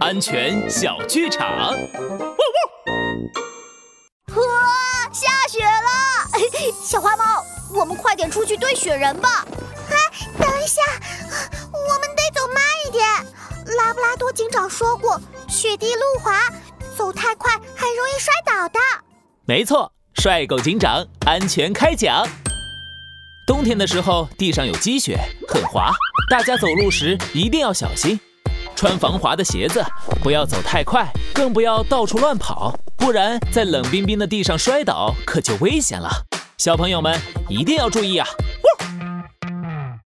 安全小剧场。哇下雪了，小花猫，我们快点出去堆雪人吧。哎，等一下，我们得走慢一点。拉布拉多警长说过，雪地路滑，走太快很容易摔倒的。没错，帅狗警长安全开讲。冬天的时候，地上有积雪，很滑，大家走路时一定要小心，穿防滑的鞋子，不要走太快，更不要到处乱跑，不然在冷冰冰的地上摔倒可就危险了。小朋友们一定要注意啊！